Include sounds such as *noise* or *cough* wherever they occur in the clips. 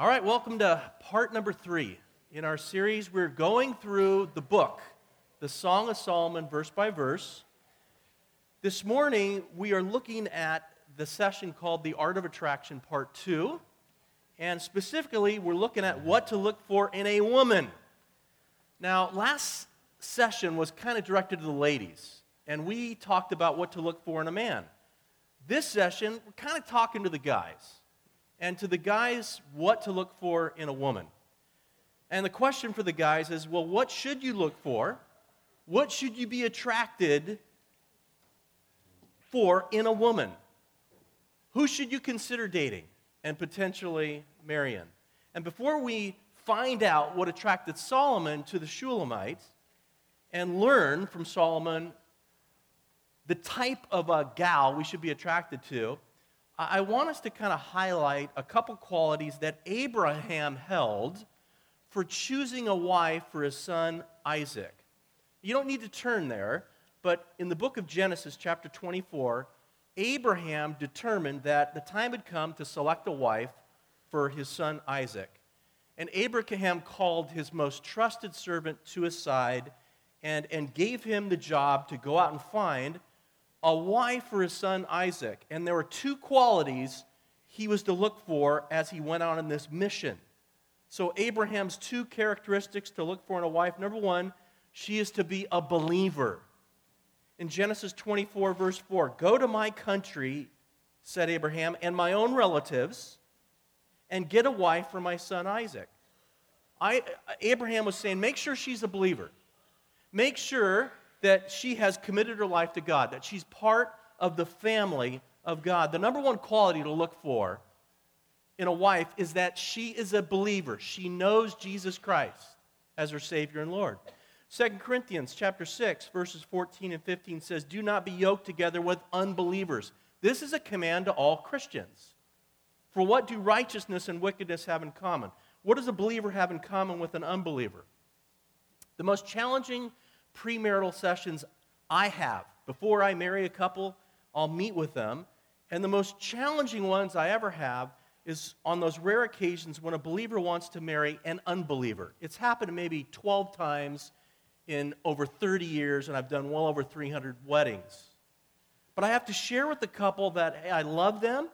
All right, welcome to part number three. In our series, we're going through the book, the Song of Solomon, verse by verse. This morning, we are looking at the session called The Art of Attraction, part two. And specifically, we're looking at what to look for in a woman. Now, last session was kind of directed to the ladies, and we talked about what to look for in a man. This session, we're kind of talking to the guys and to the guys what to look for in a woman. And the question for the guys is well, what should you look for? What should you be attracted for in a woman? Who should you consider dating and potentially marrying? And before we find out what attracted Solomon to the Shulamites and learn from Solomon the type of a gal we should be attracted to, I want us to kind of highlight a couple qualities that Abraham held for choosing a wife for his son Isaac. You don't need to turn there, but in the book of Genesis, chapter 24, Abraham determined that the time had come to select a wife for his son Isaac. And Abraham called his most trusted servant to his side and, and gave him the job to go out and find a wife for his son Isaac. And there were two qualities he was to look for as he went out on this mission. So, Abraham's two characteristics to look for in a wife number one, she is to be a believer. In Genesis 24, verse 4, go to my country, said Abraham, and my own relatives, and get a wife for my son Isaac. I, Abraham was saying, make sure she's a believer. Make sure that she has committed her life to God, that she's part of the family of God. The number one quality to look for in a wife is that she is a believer. She knows Jesus Christ as her Savior and Lord. 2 Corinthians chapter 6 verses 14 and 15 says, "Do not be yoked together with unbelievers." This is a command to all Christians. For what do righteousness and wickedness have in common? What does a believer have in common with an unbeliever? The most challenging premarital sessions I have. Before I marry a couple, I'll meet with them. And the most challenging ones I ever have is on those rare occasions when a believer wants to marry an unbeliever. It's happened maybe 12 times in over 30 years, and I've done well over 300 weddings. But I have to share with the couple that hey, I love them,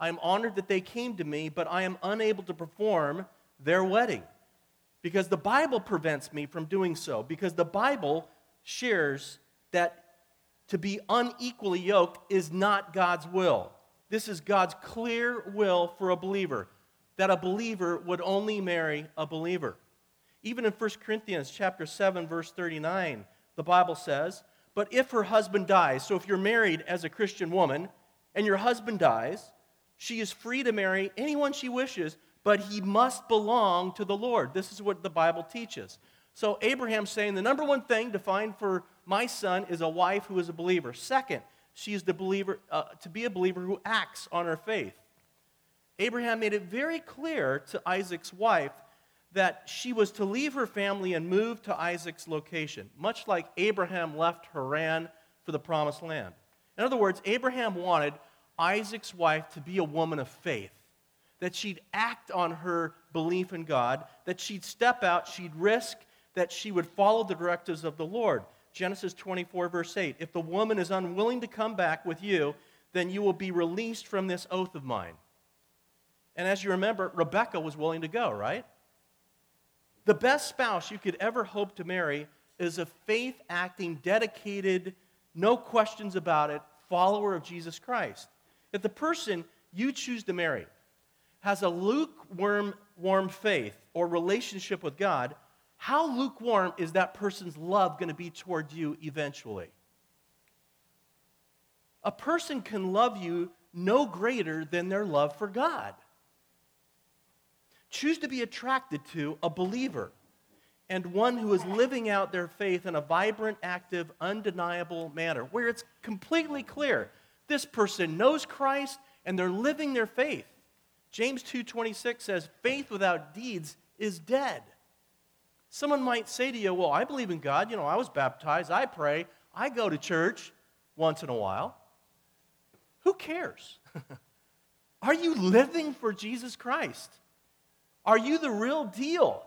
I'm honored that they came to me, but I am unable to perform their wedding because the Bible prevents me from doing so, because the Bible shares that to be unequally yoked is not God's will. This is God's clear will for a believer, that a believer would only marry a believer. Even in 1 Corinthians chapter 7 verse 39, the Bible says, "But if her husband dies, so if you're married as a Christian woman and your husband dies, she is free to marry anyone she wishes, but he must belong to the Lord. This is what the Bible teaches. So Abraham's saying the number one thing to find for my son is a wife who is a believer. Second, she is the believer uh, to be a believer who acts on her faith. Abraham made it very clear to Isaac's wife that she was to leave her family and move to Isaac's location, much like Abraham left Haran for the promised land. In other words, Abraham wanted Isaac's wife to be a woman of faith that she'd act on her belief in God, that she'd step out, she'd risk, that she would follow the directives of the Lord. Genesis 24, verse 8 If the woman is unwilling to come back with you, then you will be released from this oath of mine. And as you remember, Rebecca was willing to go, right? The best spouse you could ever hope to marry is a faith acting, dedicated, no questions about it, follower of Jesus Christ. If the person you choose to marry has a lukewarm warm faith or relationship with God, how lukewarm is that person's love going to be toward you eventually? A person can love you no greater than their love for God. Choose to be attracted to a believer and one who is living out their faith in a vibrant, active, undeniable manner, where it's completely clear this person knows Christ and they're living their faith. James 2:26 says faith without deeds is dead. Someone might say to you, "Well, I believe in God. You know, I was baptized, I pray, I go to church once in a while." Who cares? *laughs* Are you living for Jesus Christ? Are you the real deal?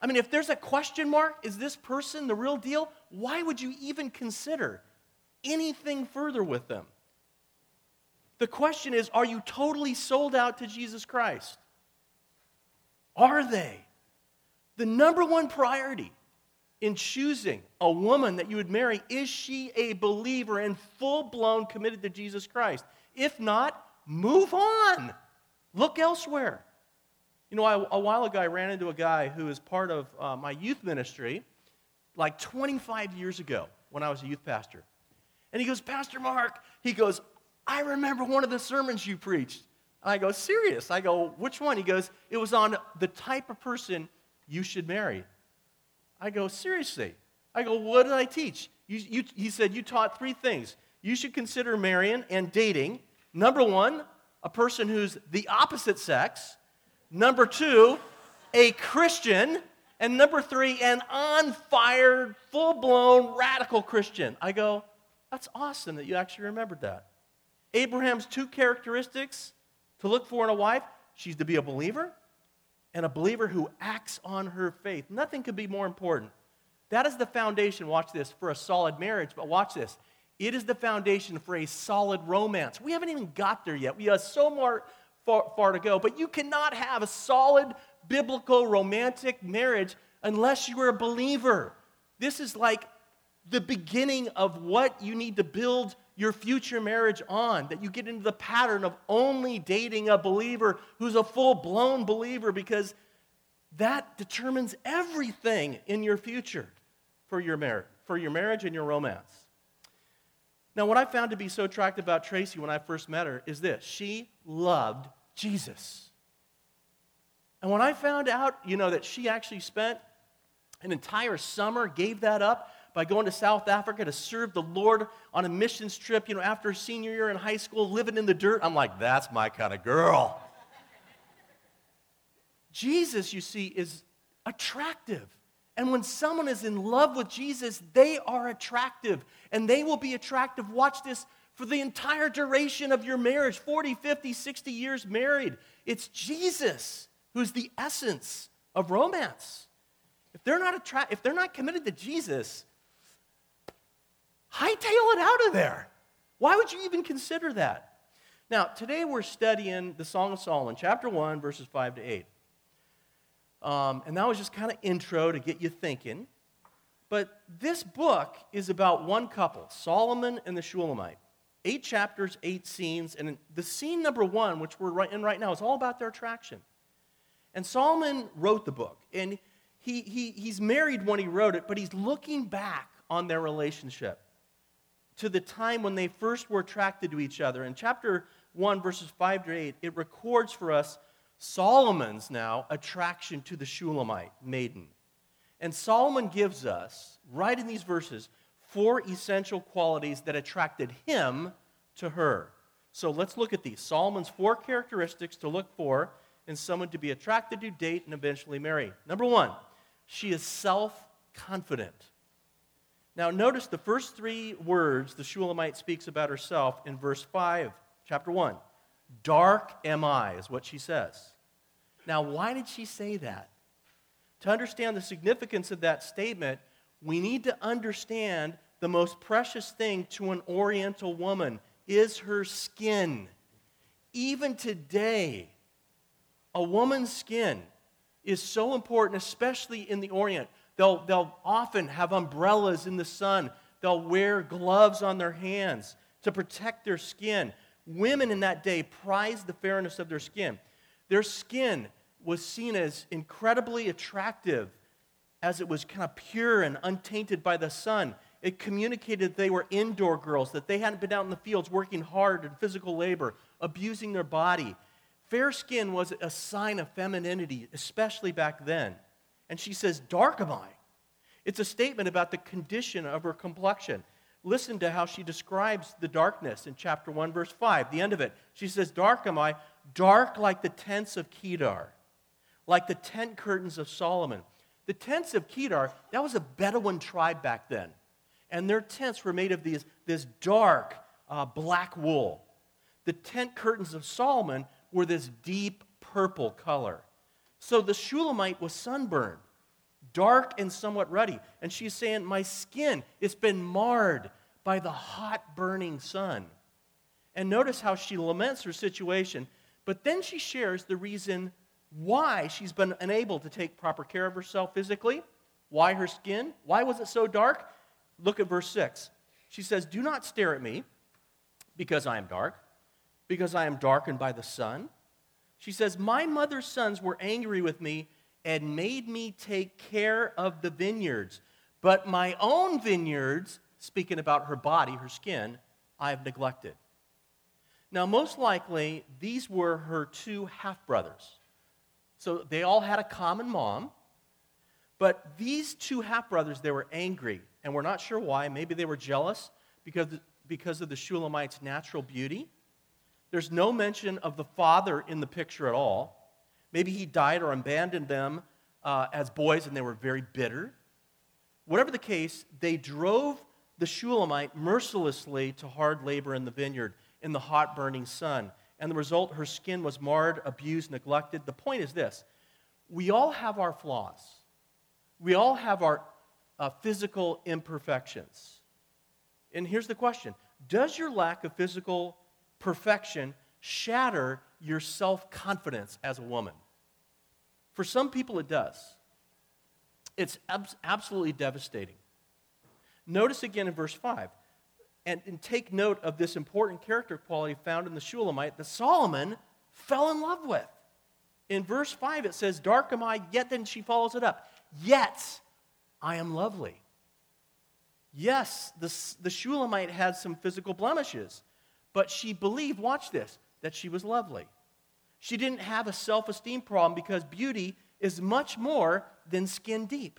I mean, if there's a question mark, is this person the real deal? Why would you even consider anything further with them? The question is are you totally sold out to Jesus Christ? Are they? The number one priority in choosing a woman that you would marry is she a believer and full blown committed to Jesus Christ? If not, move on. Look elsewhere. You know, I, a while ago, I ran into a guy who is part of uh, my youth ministry like 25 years ago when I was a youth pastor. And he goes, Pastor Mark, he goes, I remember one of the sermons you preached. And I go, Serious? I go, Which one? He goes, It was on the type of person you should marry. I go, Seriously? I go, What did I teach? You, you, he said, You taught three things. You should consider marrying and dating. Number one, a person who's the opposite sex. Number two, a Christian. And number three, an on fire, full blown radical Christian. I go, That's awesome that you actually remembered that. Abraham's two characteristics to look for in a wife she's to be a believer and a believer who acts on her faith. Nothing could be more important. That is the foundation, watch this, for a solid marriage, but watch this. It is the foundation for a solid romance. We haven't even got there yet. We have so more far, far to go, but you cannot have a solid biblical romantic marriage unless you are a believer. This is like the beginning of what you need to build your future marriage on, that you get into the pattern of only dating a believer who's a full blown believer because that determines everything in your future for your, mar- for your marriage and your romance. Now, what I found to be so attractive about Tracy when I first met her is this she loved Jesus. And when I found out, you know, that she actually spent an entire summer, gave that up, by going to South Africa to serve the Lord on a missions trip, you know, after senior year in high school, living in the dirt. I'm like, that's my kind of girl. Jesus, you see, is attractive. And when someone is in love with Jesus, they are attractive. And they will be attractive, watch this, for the entire duration of your marriage 40, 50, 60 years married. It's Jesus who's the essence of romance. If they're not, attra- if they're not committed to Jesus, hightail it out of there. Why would you even consider that? Now, today we're studying the Song of Solomon, chapter 1, verses 5 to 8. Um, and that was just kind of intro to get you thinking. But this book is about one couple, Solomon and the Shulamite. Eight chapters, eight scenes. And the scene number one, which we're in right now, is all about their attraction. And Solomon wrote the book. And he, he, he's married when he wrote it, but he's looking back on their relationship to the time when they first were attracted to each other. In chapter 1, verses 5 to 8, it records for us Solomon's now attraction to the Shulamite maiden. And Solomon gives us, right in these verses, four essential qualities that attracted him to her. So let's look at these. Solomon's four characteristics to look for in someone to be attracted to, date, and eventually marry. Number one, she is self confident. Now, notice the first three words the Shulamite speaks about herself in verse 5, chapter 1. Dark am I, is what she says. Now, why did she say that? To understand the significance of that statement, we need to understand the most precious thing to an Oriental woman is her skin. Even today, a woman's skin is so important, especially in the Orient. They'll, they'll often have umbrellas in the sun. They'll wear gloves on their hands to protect their skin. Women in that day prized the fairness of their skin. Their skin was seen as incredibly attractive as it was kind of pure and untainted by the sun. It communicated they were indoor girls, that they hadn't been out in the fields working hard in physical labor, abusing their body. Fair skin was a sign of femininity, especially back then. And she says, Dark am I. It's a statement about the condition of her complexion. Listen to how she describes the darkness in chapter 1, verse 5, the end of it. She says, Dark am I, dark like the tents of Kedar, like the tent curtains of Solomon. The tents of Kedar, that was a Bedouin tribe back then. And their tents were made of these, this dark uh, black wool. The tent curtains of Solomon were this deep purple color. So the Shulamite was sunburned, dark and somewhat ruddy. And she's saying, My skin, it's been marred by the hot burning sun. And notice how she laments her situation, but then she shares the reason why she's been unable to take proper care of herself physically, why her skin, why was it so dark? Look at verse 6. She says, Do not stare at me because I am dark, because I am darkened by the sun. She says, My mother's sons were angry with me and made me take care of the vineyards, but my own vineyards, speaking about her body, her skin, I have neglected. Now, most likely, these were her two half brothers. So they all had a common mom. But these two half brothers, they were angry, and we're not sure why. Maybe they were jealous because, because of the Shulamite's natural beauty. There's no mention of the father in the picture at all. Maybe he died or abandoned them uh, as boys and they were very bitter. Whatever the case, they drove the Shulamite mercilessly to hard labor in the vineyard in the hot burning sun. And the result, her skin was marred, abused, neglected. The point is this we all have our flaws, we all have our uh, physical imperfections. And here's the question Does your lack of physical perfection shatter your self confidence as a woman? For some people, it does. It's ab- absolutely devastating. Notice again in verse 5 and, and take note of this important character quality found in the Shulamite that Solomon fell in love with. In verse 5, it says, Dark am I, yet then she follows it up. Yet I am lovely. Yes, the, the Shulamite had some physical blemishes, but she believed, watch this, that she was lovely. She didn't have a self esteem problem because beauty is much more than skin deep.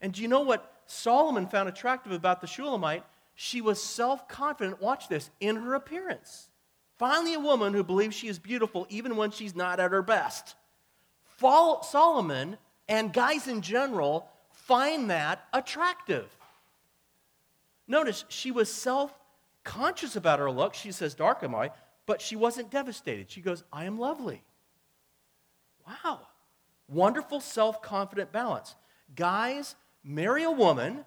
And do you know what Solomon found attractive about the Shulamite? she was self confident, watch this, in her appearance. Finally, a woman who believes she is beautiful even when she's not at her best. Solomon and guys in general find that attractive. Notice she was self conscious about her look. She says, Dark am I, but she wasn't devastated. She goes, I am lovely. Wow. Wonderful self confident balance. Guys, marry a woman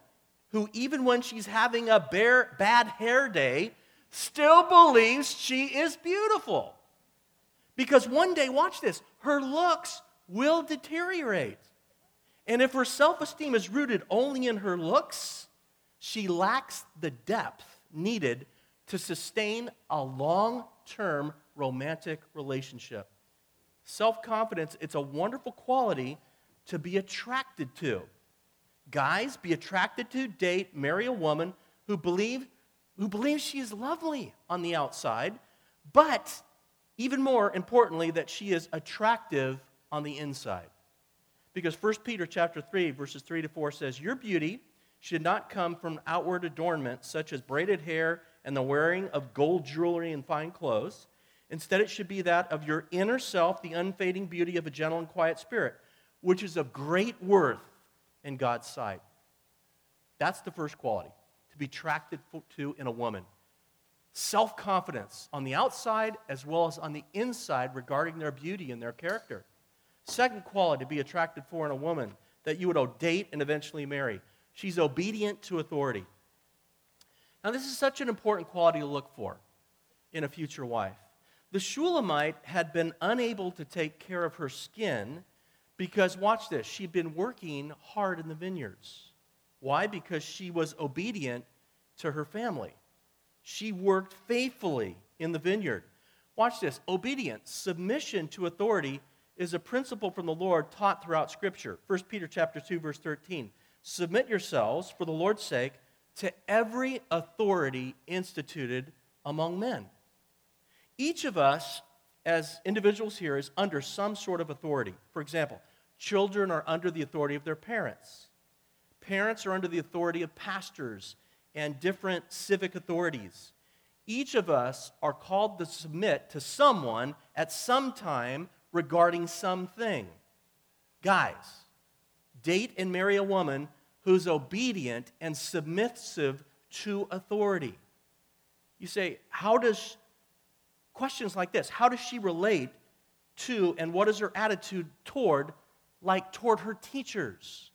who, even when she's having a bare, bad hair day, still believes she is beautiful. Because one day, watch this, her looks will deteriorate. And if her self esteem is rooted only in her looks, she lacks the depth needed to sustain a long term romantic relationship. Self confidence, it's a wonderful quality to be attracted to. Guys, be attracted to, date, marry a woman who believe who believes she is lovely on the outside, but even more importantly that she is attractive on the inside. Because 1 Peter chapter 3 verses 3 to 4 says, "Your beauty should not come from outward adornment such as braided hair and the wearing of gold jewelry and fine clothes. Instead, it should be that of your inner self, the unfading beauty of a gentle and quiet spirit, which is of great worth in God's sight. That's the first quality to be attracted to in a woman. Self confidence on the outside as well as on the inside regarding their beauty and their character. Second quality to be attracted for in a woman that you would date and eventually marry. She's obedient to authority. Now, this is such an important quality to look for in a future wife. The Shulamite had been unable to take care of her skin because, watch this, she'd been working hard in the vineyards. Why? Because she was obedient to her family. She worked faithfully in the vineyard. Watch this obedience, submission to authority is a principle from the Lord taught throughout Scripture. 1 Peter chapter 2, verse 13. Submit yourselves, for the Lord's sake, to every authority instituted among men. Each of us, as individuals here, is under some sort of authority. For example, Children are under the authority of their parents. Parents are under the authority of pastors and different civic authorities. Each of us are called to submit to someone at some time regarding something. Guys, date and marry a woman who's obedient and submissive to authority. You say, how does, questions like this, how does she relate to and what is her attitude toward, like toward her teachers,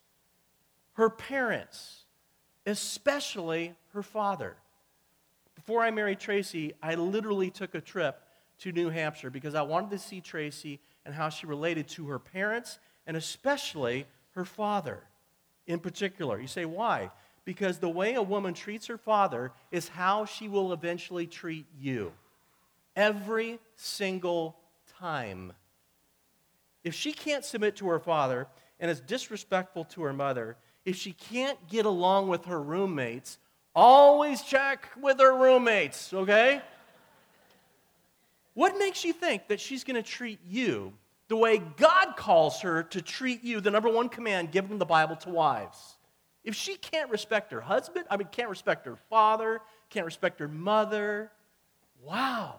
her parents, especially her father. Before I married Tracy, I literally took a trip to New Hampshire because I wanted to see Tracy and how she related to her parents and especially her father in particular. You say, why? Because the way a woman treats her father is how she will eventually treat you. Every single time. If she can't submit to her father and is disrespectful to her mother, if she can't get along with her roommates, always check with her roommates, okay? What makes you think that she's going to treat you the way God calls her to treat you, the number one command given in the Bible to wives? If she can't respect her husband, I mean, can't respect her father, can't respect her mother, wow.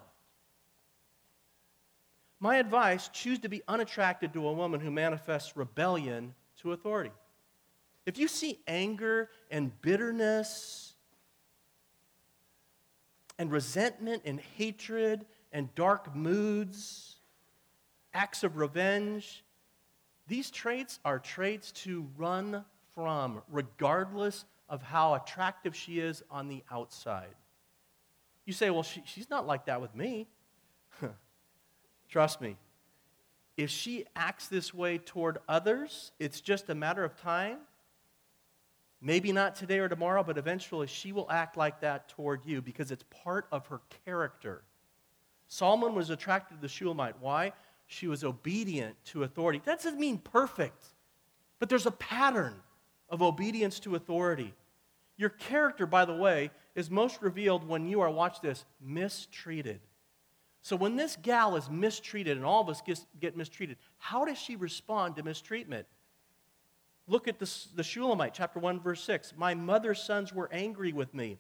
My advice choose to be unattracted to a woman who manifests rebellion to authority. If you see anger and bitterness and resentment and hatred and dark moods, acts of revenge, these traits are traits to run from, regardless of how attractive she is on the outside. You say, well, she, she's not like that with me. *laughs* Trust me. If she acts this way toward others, it's just a matter of time. Maybe not today or tomorrow, but eventually she will act like that toward you because it's part of her character. Solomon was attracted to the Shulamite. Why? She was obedient to authority. That doesn't mean perfect, but there's a pattern of obedience to authority. Your character, by the way, is most revealed when you are, watch this, mistreated. So when this gal is mistreated, and all of us get, mistreated, how does she respond to mistreatment? Look at the Shulamite, chapter 1, verse 6. My mother's sons were angry with me.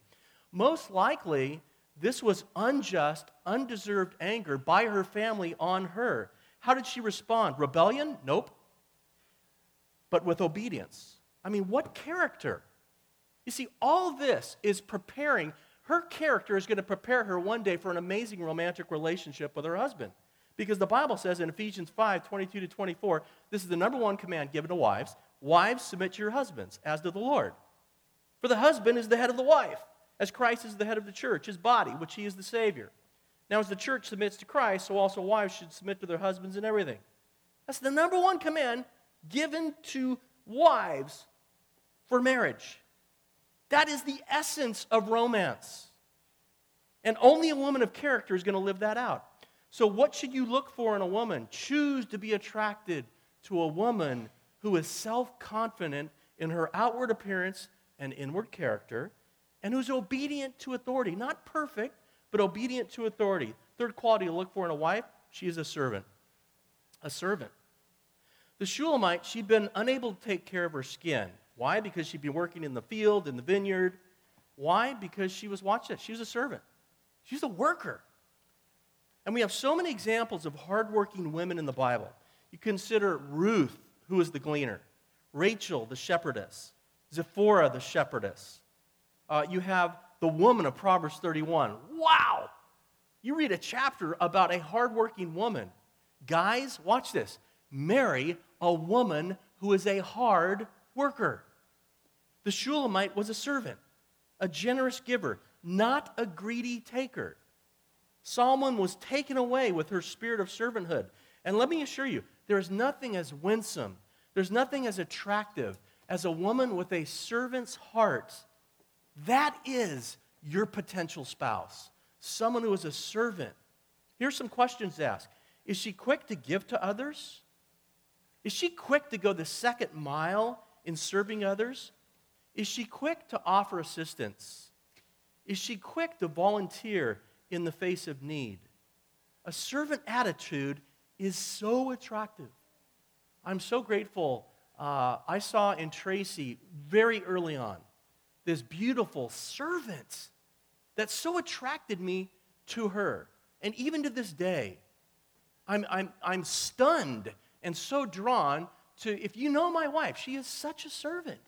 Most likely, this was unjust, undeserved anger by her family on her. How did she respond? Rebellion? Nope. But with obedience. I mean, what character? You see, all this is preparing her character is going to prepare her one day for an amazing romantic relationship with her husband. Because the Bible says in Ephesians 5 22 to 24, this is the number one command given to wives Wives, submit to your husbands, as to the Lord. For the husband is the head of the wife, as Christ is the head of the church, his body, which he is the Savior. Now, as the church submits to Christ, so also wives should submit to their husbands in everything. That's the number one command given to wives for marriage. That is the essence of romance. And only a woman of character is going to live that out. So, what should you look for in a woman? Choose to be attracted to a woman who is self confident in her outward appearance and inward character, and who's obedient to authority. Not perfect, but obedient to authority. Third quality to look for in a wife she is a servant. A servant. The Shulamite, she'd been unable to take care of her skin. Why? Because she'd been working in the field, in the vineyard. Why? Because she was, watch this, she was a servant. She's a worker. And we have so many examples of hardworking women in the Bible. You consider Ruth, who was the gleaner, Rachel, the shepherdess, Zipporah, the shepherdess. Uh, you have the woman of Proverbs 31. Wow! You read a chapter about a hardworking woman. Guys, watch this. Marry a woman who is a hard worker. The Shulamite was a servant, a generous giver, not a greedy taker. Solomon was taken away with her spirit of servanthood. And let me assure you, there is nothing as winsome, there's nothing as attractive as a woman with a servant's heart. That is your potential spouse, someone who is a servant. Here's some questions to ask Is she quick to give to others? Is she quick to go the second mile in serving others? Is she quick to offer assistance? Is she quick to volunteer in the face of need? A servant attitude is so attractive. I'm so grateful. Uh, I saw in Tracy very early on this beautiful servant that so attracted me to her. And even to this day, I'm, I'm, I'm stunned and so drawn to, if you know my wife, she is such a servant.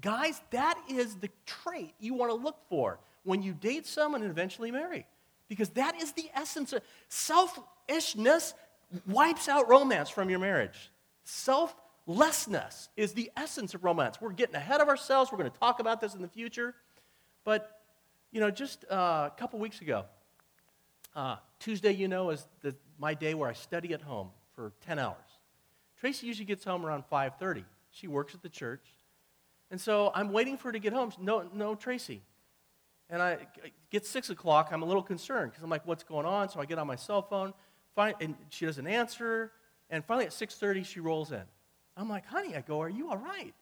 Guys, that is the trait you want to look for when you date someone and eventually marry. Because that is the essence of selfishness wipes out romance from your marriage. Selflessness is the essence of romance. We're getting ahead of ourselves. We're going to talk about this in the future. But, you know, just uh, a couple weeks ago, uh, Tuesday, you know, is the, my day where I study at home for 10 hours. Tracy usually gets home around 5.30. She works at the church. And so I'm waiting for her to get home. No, no, Tracy. And I get 6 o'clock, I'm a little concerned because I'm like, what's going on? So I get on my cell phone, find, and she doesn't answer. And finally at 6.30, she rolls in. I'm like, honey, I go, are you all right?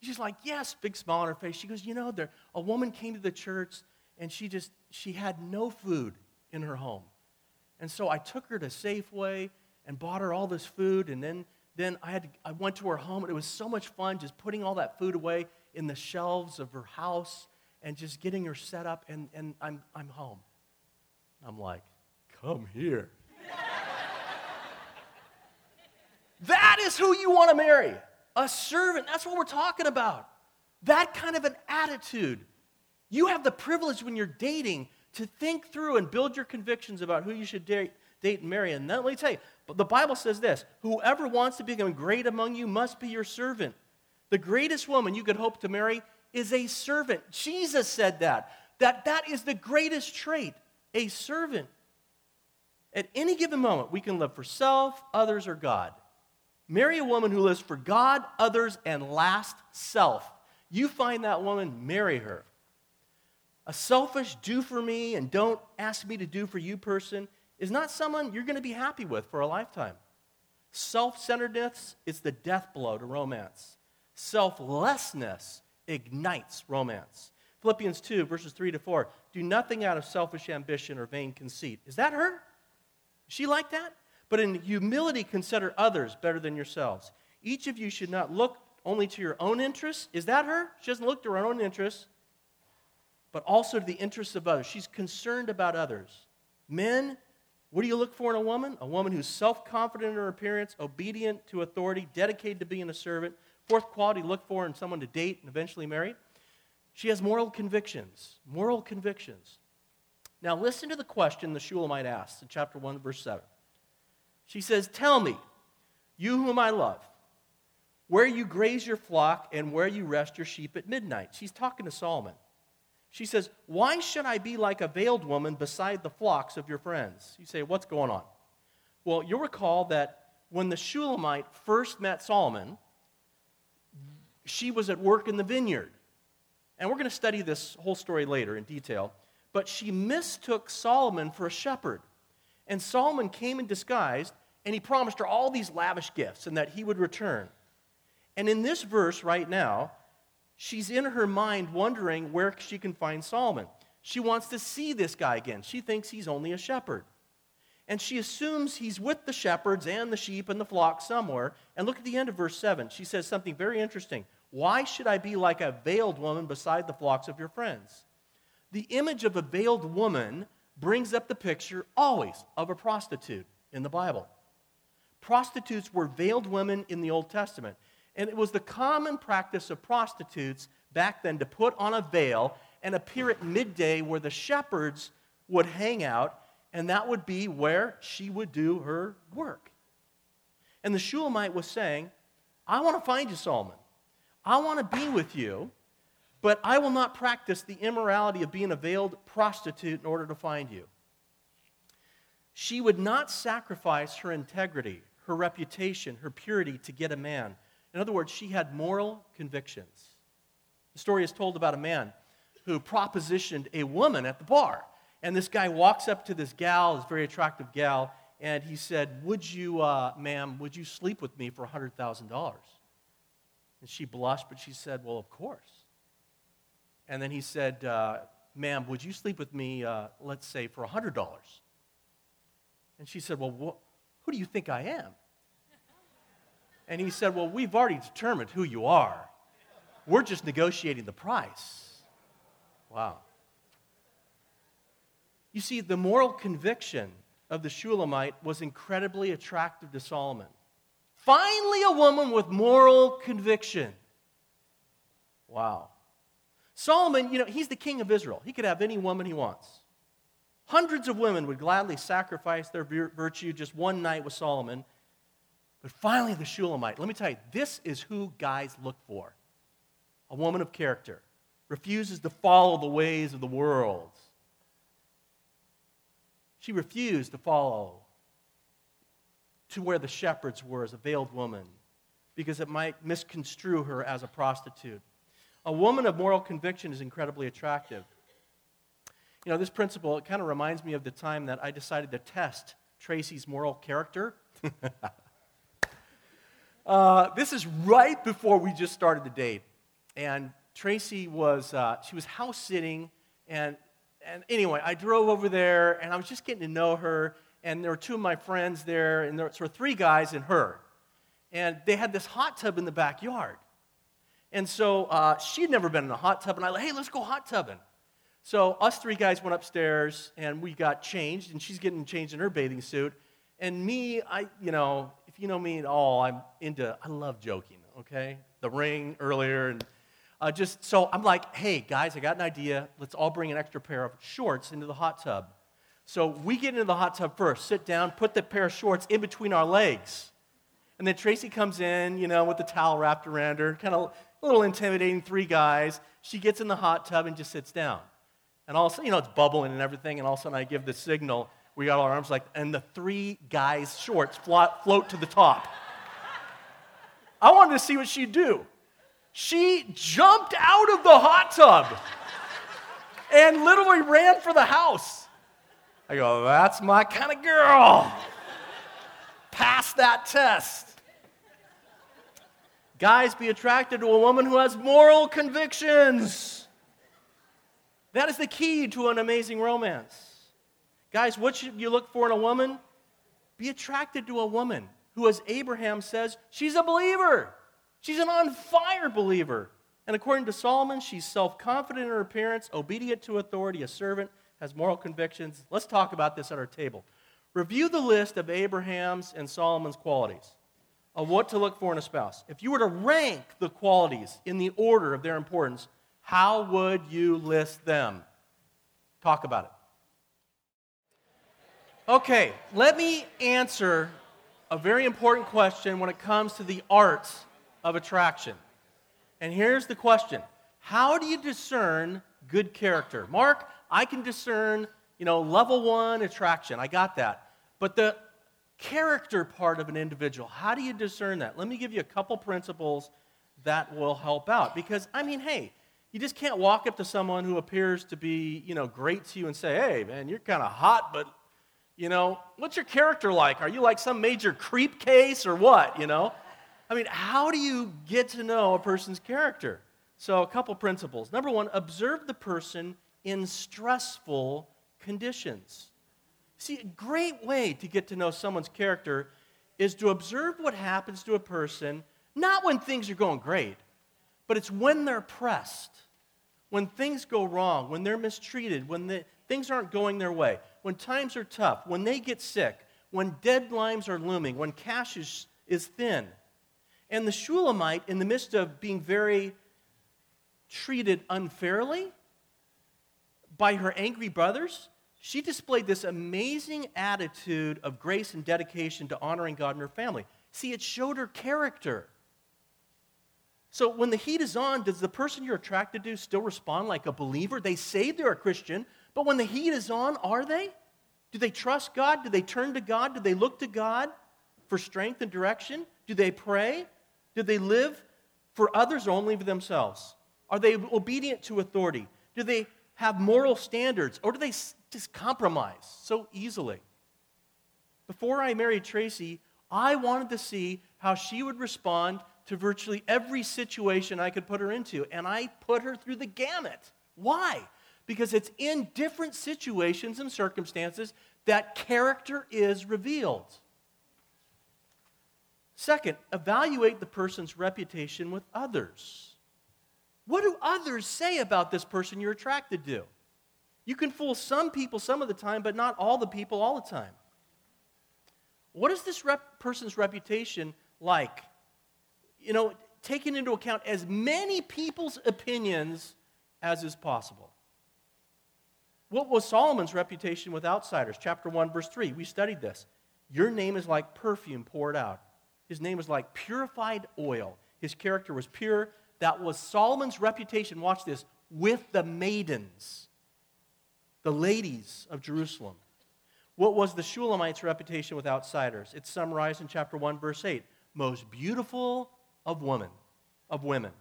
She's like, yes, big smile on her face. She goes, you know, there, a woman came to the church and she just, she had no food in her home. And so I took her to Safeway and bought her all this food. And then, then I, had to, I went to her home, and it was so much fun just putting all that food away in the shelves of her house and just getting her set up. And, and I'm, I'm home. I'm like, come here. That is who you want to marry a servant. That's what we're talking about. That kind of an attitude. You have the privilege when you're dating to think through and build your convictions about who you should date, date and marry. And then let me tell you, the Bible says this whoever wants to become great among you must be your servant. The greatest woman you could hope to marry is a servant. Jesus said that. That that is the greatest trait, a servant. At any given moment, we can live for self, others, or God. Marry a woman who lives for God, others, and last self. You find that woman, marry her. A selfish, do for me and don't ask me to do for you person is not someone you're going to be happy with for a lifetime. Self centeredness is the death blow to romance. Selflessness ignites romance. Philippians 2, verses 3 to 4. Do nothing out of selfish ambition or vain conceit. Is that her? Is she like that? But in humility, consider others better than yourselves. Each of you should not look only to your own interests. Is that her? She doesn't look to her own interests, but also to the interests of others. She's concerned about others. Men, what do you look for in a woman? A woman who's self confident in her appearance, obedient to authority, dedicated to being a servant. Fourth quality look for in someone to date and eventually marry. She has moral convictions. Moral convictions. Now, listen to the question the Shulamite asks in chapter 1, verse 7. She says, Tell me, you whom I love, where you graze your flock and where you rest your sheep at midnight. She's talking to Solomon. She says, Why should I be like a veiled woman beside the flocks of your friends? You say, What's going on? Well, you'll recall that when the Shulamite first met Solomon, she was at work in the vineyard. And we're going to study this whole story later in detail. But she mistook Solomon for a shepherd. And Solomon came in disguise, and he promised her all these lavish gifts and that he would return. And in this verse right now, she's in her mind wondering where she can find Solomon. She wants to see this guy again. She thinks he's only a shepherd. And she assumes he's with the shepherds and the sheep and the flock somewhere. And look at the end of verse 7. She says something very interesting. Why should I be like a veiled woman beside the flocks of your friends? The image of a veiled woman brings up the picture always of a prostitute in the Bible. Prostitutes were veiled women in the Old Testament. And it was the common practice of prostitutes back then to put on a veil and appear at midday where the shepherds would hang out, and that would be where she would do her work. And the Shulamite was saying, I want to find you, Solomon. I want to be with you, but I will not practice the immorality of being a veiled prostitute in order to find you. She would not sacrifice her integrity, her reputation, her purity to get a man. In other words, she had moral convictions. The story is told about a man who propositioned a woman at the bar. And this guy walks up to this gal, this very attractive gal, and he said, Would you, uh, ma'am, would you sleep with me for $100,000? And she blushed, but she said, Well, of course. And then he said, uh, Ma'am, would you sleep with me, uh, let's say, for $100? And she said, Well, wh- who do you think I am? And he said, Well, we've already determined who you are. We're just negotiating the price. Wow. You see, the moral conviction of the Shulamite was incredibly attractive to Solomon. Finally, a woman with moral conviction. Wow. Solomon, you know, he's the king of Israel. He could have any woman he wants. Hundreds of women would gladly sacrifice their virtue just one night with Solomon. But finally, the Shulamite, let me tell you, this is who guys look for a woman of character, refuses to follow the ways of the world. She refused to follow to where the shepherds were as a veiled woman because it might misconstrue her as a prostitute. A woman of moral conviction is incredibly attractive. You know, this principle, it kind of reminds me of the time that I decided to test Tracy's moral character. *laughs* uh, this is right before we just started the date. And Tracy was, uh, she was house sitting. And, and anyway, I drove over there and I was just getting to know her. And there were two of my friends there, and there were three guys and her. And they had this hot tub in the backyard. And so uh, she'd never been in a hot tub, and I like, hey, let's go hot tubbing. So us three guys went upstairs and we got changed, and she's getting changed in her bathing suit. And me, I, you know, if you know me at all, I'm into, I love joking, okay? The ring earlier, and uh, just, so I'm like, hey, guys, I got an idea. Let's all bring an extra pair of shorts into the hot tub. So we get into the hot tub first, sit down, put the pair of shorts in between our legs. And then Tracy comes in, you know, with the towel wrapped around her, kind of a little intimidating, three guys. She gets in the hot tub and just sits down. And all of a sudden, you know, it's bubbling and everything, and all of a sudden I give the signal. We got all our arms like, and the three guys' shorts float, float to the top. I wanted to see what she'd do. She jumped out of the hot tub and literally ran for the house. I go, that's my kind of girl. Pass that test. Guys, be attracted to a woman who has moral convictions. That is the key to an amazing romance. Guys, what should you look for in a woman? Be attracted to a woman who, as Abraham says, she's a believer. She's an on fire believer. And according to Solomon, she's self confident in her appearance, obedient to authority, a servant, has moral convictions. Let's talk about this at our table. Review the list of Abraham's and Solomon's qualities of what to look for in a spouse. If you were to rank the qualities in the order of their importance, how would you list them? Talk about it. Okay, let me answer a very important question when it comes to the art of attraction. And here's the question How do you discern good character? Mark, I can discern, you know, level one attraction. I got that. But the character part of an individual, how do you discern that? Let me give you a couple principles that will help out. Because, I mean, hey, you just can't walk up to someone who appears to be, you know, great to you and say, hey, man, you're kind of hot, but, you know, what's your character like? Are you like some major creep case or what, you know? I mean, how do you get to know a person's character? So, a couple principles. Number one, observe the person in stressful conditions. See, a great way to get to know someone's character is to observe what happens to a person, not when things are going great, but it's when they're pressed, when things go wrong, when they're mistreated, when the, things aren't going their way, when times are tough, when they get sick, when deadlines are looming, when cash is, is thin. And the Shulamite, in the midst of being very treated unfairly by her angry brothers, she displayed this amazing attitude of grace and dedication to honoring God and her family. See, it showed her character. So when the heat is on, does the person you're attracted to still respond like a believer? They say they're a Christian, but when the heat is on, are they? Do they trust God? Do they turn to God? Do they look to God for strength and direction? Do they pray? Do they live for others or only for themselves? Are they obedient to authority? Do they have moral standards or do they just compromise so easily? Before I married Tracy, I wanted to see how she would respond to virtually every situation I could put her into, and I put her through the gamut. Why? Because it's in different situations and circumstances that character is revealed. Second, evaluate the person's reputation with others. What do others say about this person you're attracted to? You can fool some people some of the time, but not all the people all the time. What is this rep- person's reputation like? you know, taking into account as many people's opinions as is possible. What was Solomon's reputation with outsiders? Chapter 1, verse 3. We studied this. Your name is like perfume poured out. His name was like purified oil. His character was pure. That was Solomon's reputation, watch this, with the maidens, the ladies of Jerusalem. What was the Shulamite's reputation with outsiders? It's summarized in chapter 1, verse 8. Most beautiful of women, of women.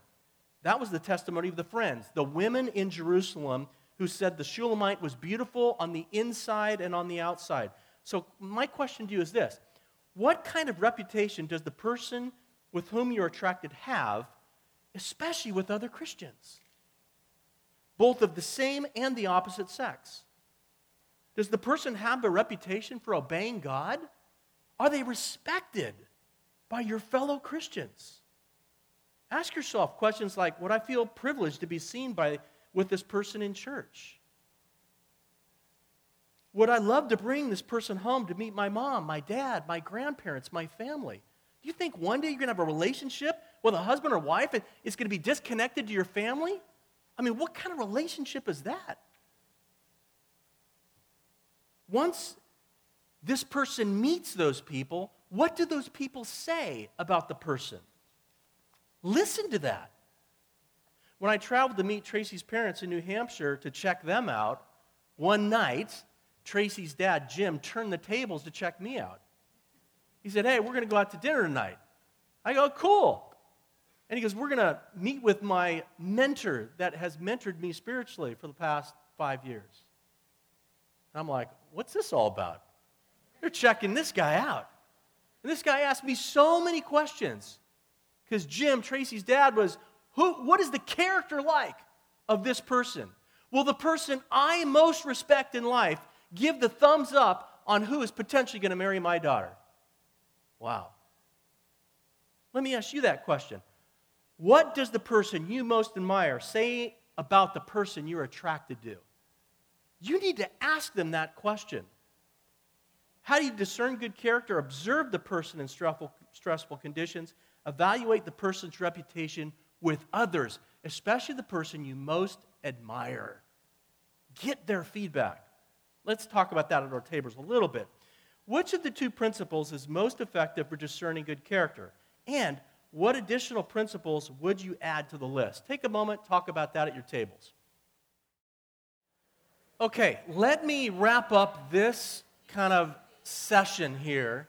That was the testimony of the friends, the women in Jerusalem who said the Shulamite was beautiful on the inside and on the outside. So, my question to you is this What kind of reputation does the person with whom you're attracted have, especially with other Christians? Both of the same and the opposite sex. Does the person have a reputation for obeying God? Are they respected by your fellow Christians? Ask yourself questions like Would I feel privileged to be seen by, with this person in church? Would I love to bring this person home to meet my mom, my dad, my grandparents, my family? Do you think one day you're going to have a relationship with a husband or wife it's going to be disconnected to your family? I mean, what kind of relationship is that? Once this person meets those people, what do those people say about the person? Listen to that. When I traveled to meet Tracy's parents in New Hampshire to check them out, one night, Tracy's dad, Jim, turned the tables to check me out. He said, Hey, we're going to go out to dinner tonight. I go, oh, Cool. And he goes, We're going to meet with my mentor that has mentored me spiritually for the past five years. And I'm like, What's this all about? They're checking this guy out. And this guy asked me so many questions because Jim, Tracy's dad, was, who, What is the character like of this person? Will the person I most respect in life give the thumbs up on who is potentially going to marry my daughter? Wow. Let me ask you that question. What does the person you most admire say about the person you're attracted to? You need to ask them that question. How do you discern good character? Observe the person in stressful, stressful conditions. Evaluate the person's reputation with others, especially the person you most admire. Get their feedback. Let's talk about that at our tables a little bit. Which of the two principles is most effective for discerning good character? And what additional principles would you add to the list? Take a moment, talk about that at your tables. Okay, let me wrap up this kind of session here.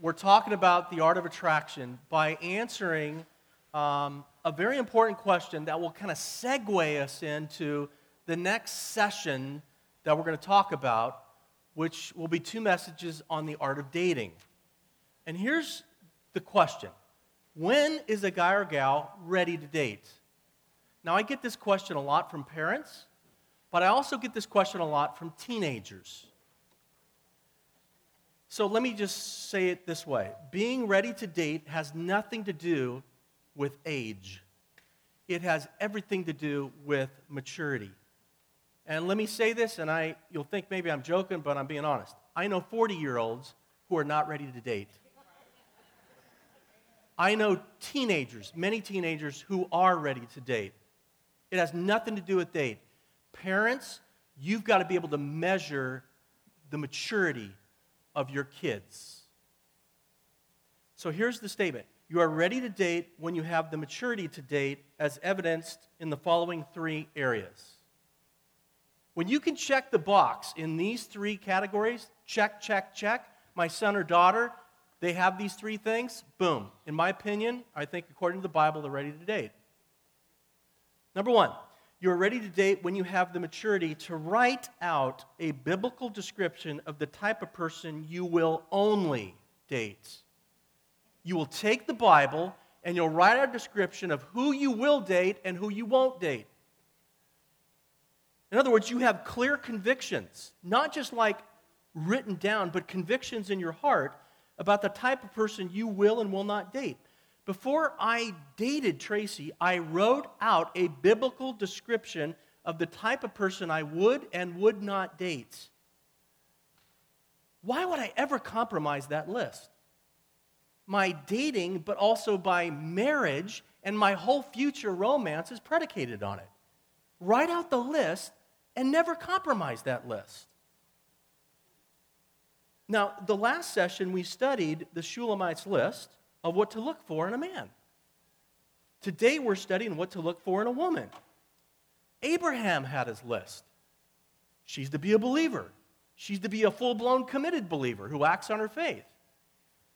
We're talking about the art of attraction by answering um, a very important question that will kind of segue us into the next session that we're going to talk about, which will be two messages on the art of dating. And here's the question When is a guy or gal ready to date? Now, I get this question a lot from parents but I also get this question a lot from teenagers. So let me just say it this way being ready to date has nothing to do with age, it has everything to do with maturity. And let me say this, and I, you'll think maybe I'm joking, but I'm being honest. I know 40 year olds who are not ready to date. I know teenagers, many teenagers, who are ready to date. It has nothing to do with date. Parents, you've got to be able to measure the maturity of your kids. So here's the statement You are ready to date when you have the maturity to date, as evidenced in the following three areas. When you can check the box in these three categories check, check, check my son or daughter, they have these three things, boom. In my opinion, I think according to the Bible, they're ready to date. Number one, you're ready to date when you have the maturity to write out a biblical description of the type of person you will only date. You will take the Bible and you'll write out a description of who you will date and who you won't date. In other words, you have clear convictions, not just like written down, but convictions in your heart about the type of person you will and will not date. Before I dated Tracy, I wrote out a biblical description of the type of person I would and would not date. Why would I ever compromise that list? My dating, but also by marriage, and my whole future romance is predicated on it. Write out the list and never compromise that list. Now, the last session we studied the Shulamite's list of what to look for in a man. Today we're studying what to look for in a woman. Abraham had his list. She's to be a believer. She's to be a full blown committed believer who acts on her faith.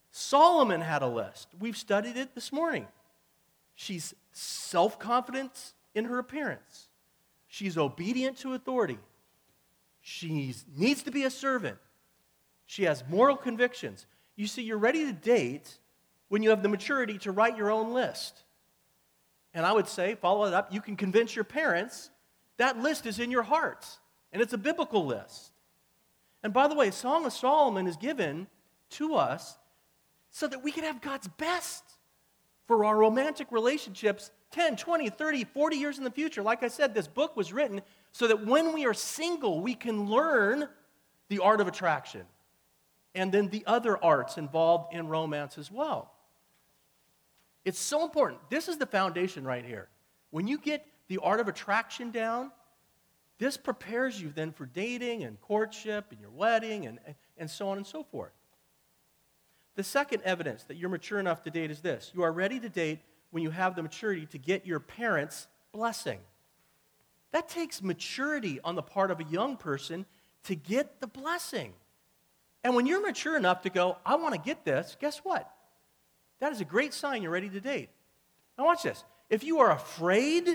Solomon had a list. We've studied it this morning. She's self confident in her appearance, she's obedient to authority, she needs to be a servant, she has moral convictions. You see, you're ready to date when you have the maturity to write your own list. And I would say, follow it up, you can convince your parents that list is in your heart, and it's a biblical list. And by the way, Song of Solomon is given to us so that we can have God's best for our romantic relationships 10, 20, 30, 40 years in the future. Like I said, this book was written so that when we are single, we can learn the art of attraction and then the other arts involved in romance as well. It's so important. This is the foundation right here. When you get the art of attraction down, this prepares you then for dating and courtship and your wedding and, and so on and so forth. The second evidence that you're mature enough to date is this you are ready to date when you have the maturity to get your parents' blessing. That takes maturity on the part of a young person to get the blessing. And when you're mature enough to go, I want to get this, guess what? That is a great sign you're ready to date. Now, watch this. If you are afraid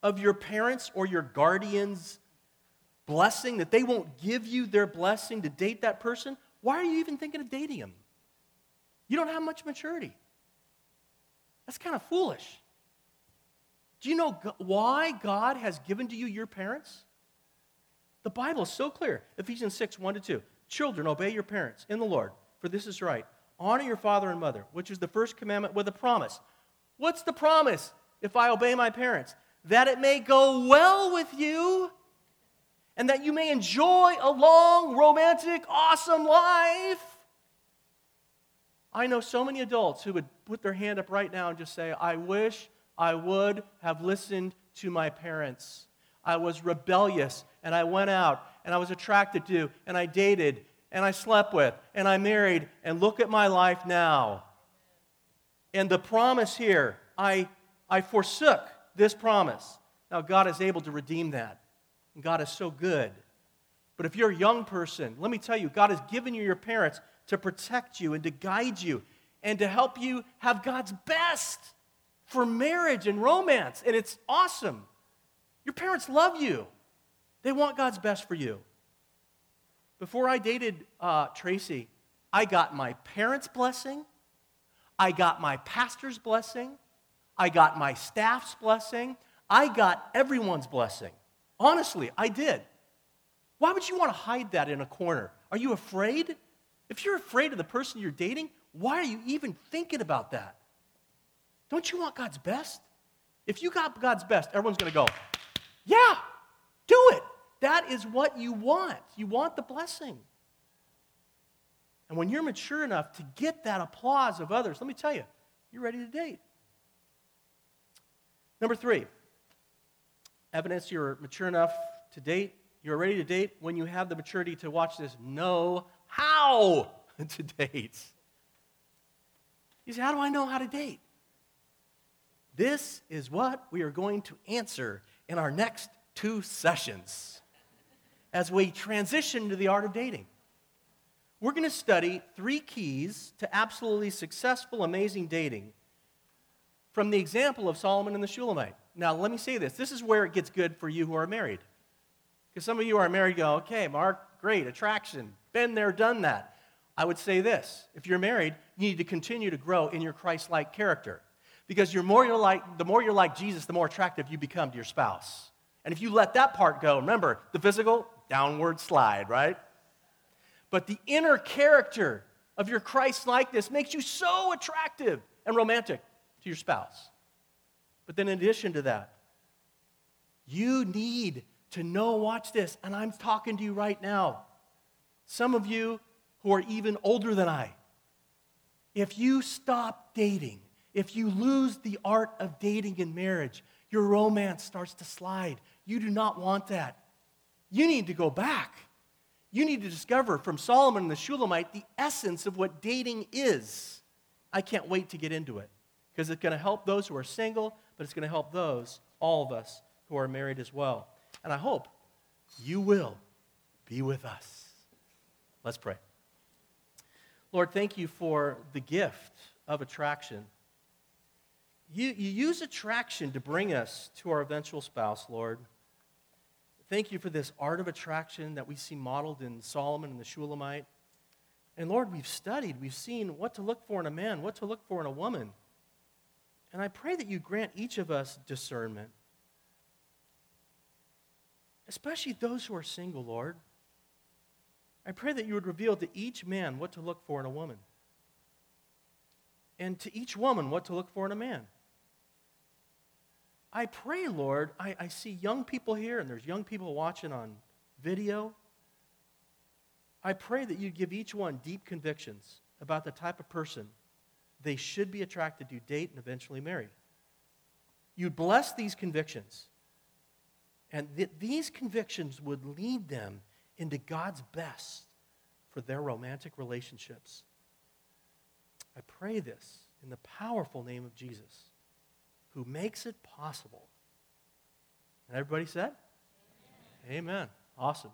of your parents or your guardians' blessing, that they won't give you their blessing to date that person, why are you even thinking of dating them? You don't have much maturity. That's kind of foolish. Do you know why God has given to you your parents? The Bible is so clear. Ephesians 6, 1 to 2. Children, obey your parents in the Lord, for this is right. Honor your father and mother, which is the first commandment with a promise. What's the promise if I obey my parents? That it may go well with you and that you may enjoy a long, romantic, awesome life. I know so many adults who would put their hand up right now and just say, I wish I would have listened to my parents. I was rebellious and I went out and I was attracted to and I dated and I slept with and I married and look at my life now. And the promise here, I, I forsook this promise. Now, God is able to redeem that. And God is so good. But if you're a young person, let me tell you, God has given you your parents to protect you and to guide you and to help you have God's best for marriage and romance. And it's awesome. Your parents love you, they want God's best for you. Before I dated uh, Tracy, I got my parents' blessing, I got my pastor's blessing, I got my staff's blessing, I got everyone's blessing. Honestly, I did. Why would you want to hide that in a corner? Are you afraid? If you're afraid of the person you're dating, why are you even thinking about that? Don't you want God's best? If you got God's best, everyone's going to go, yeah, do it. That is what you want. You want the blessing. And when you're mature enough to get that applause of others, let me tell you, you're ready to date. Number three, evidence you're mature enough to date. You're ready to date when you have the maturity to watch this, know how *laughs* to date. You say, How do I know how to date? This is what we are going to answer in our next two sessions as we transition to the art of dating. We're going to study three keys to absolutely successful, amazing dating from the example of Solomon and the Shulamite. Now, let me say this this is where it gets good for you who are married. Because some of you are married go, okay, Mark, great, attraction, been there, done that. I would say this if you're married, you need to continue to grow in your Christ like character. Because you're more you're like, the more you're like Jesus, the more attractive you become to your spouse. And if you let that part go, remember, the physical, downward slide, right? But the inner character of your Christ likeness makes you so attractive and romantic to your spouse. But then, in addition to that, you need to know, watch this, and I'm talking to you right now. Some of you who are even older than I, if you stop dating, if you lose the art of dating in marriage, your romance starts to slide. You do not want that. You need to go back. You need to discover from Solomon and the Shulamite the essence of what dating is. I can't wait to get into it because it's going to help those who are single, but it's going to help those, all of us, who are married as well. And I hope you will be with us. Let's pray. Lord, thank you for the gift of attraction. You, you use attraction to bring us to our eventual spouse, Lord. Thank you for this art of attraction that we see modeled in Solomon and the Shulamite. And Lord, we've studied, we've seen what to look for in a man, what to look for in a woman. And I pray that you grant each of us discernment, especially those who are single, Lord. I pray that you would reveal to each man what to look for in a woman, and to each woman what to look for in a man. I pray, Lord, I, I see young people here, and there's young people watching on video. I pray that you give each one deep convictions about the type of person they should be attracted to, date, and eventually marry. You bless these convictions, and that these convictions would lead them into God's best for their romantic relationships. I pray this in the powerful name of Jesus who makes it possible. And everybody said? Amen. Amen. Awesome.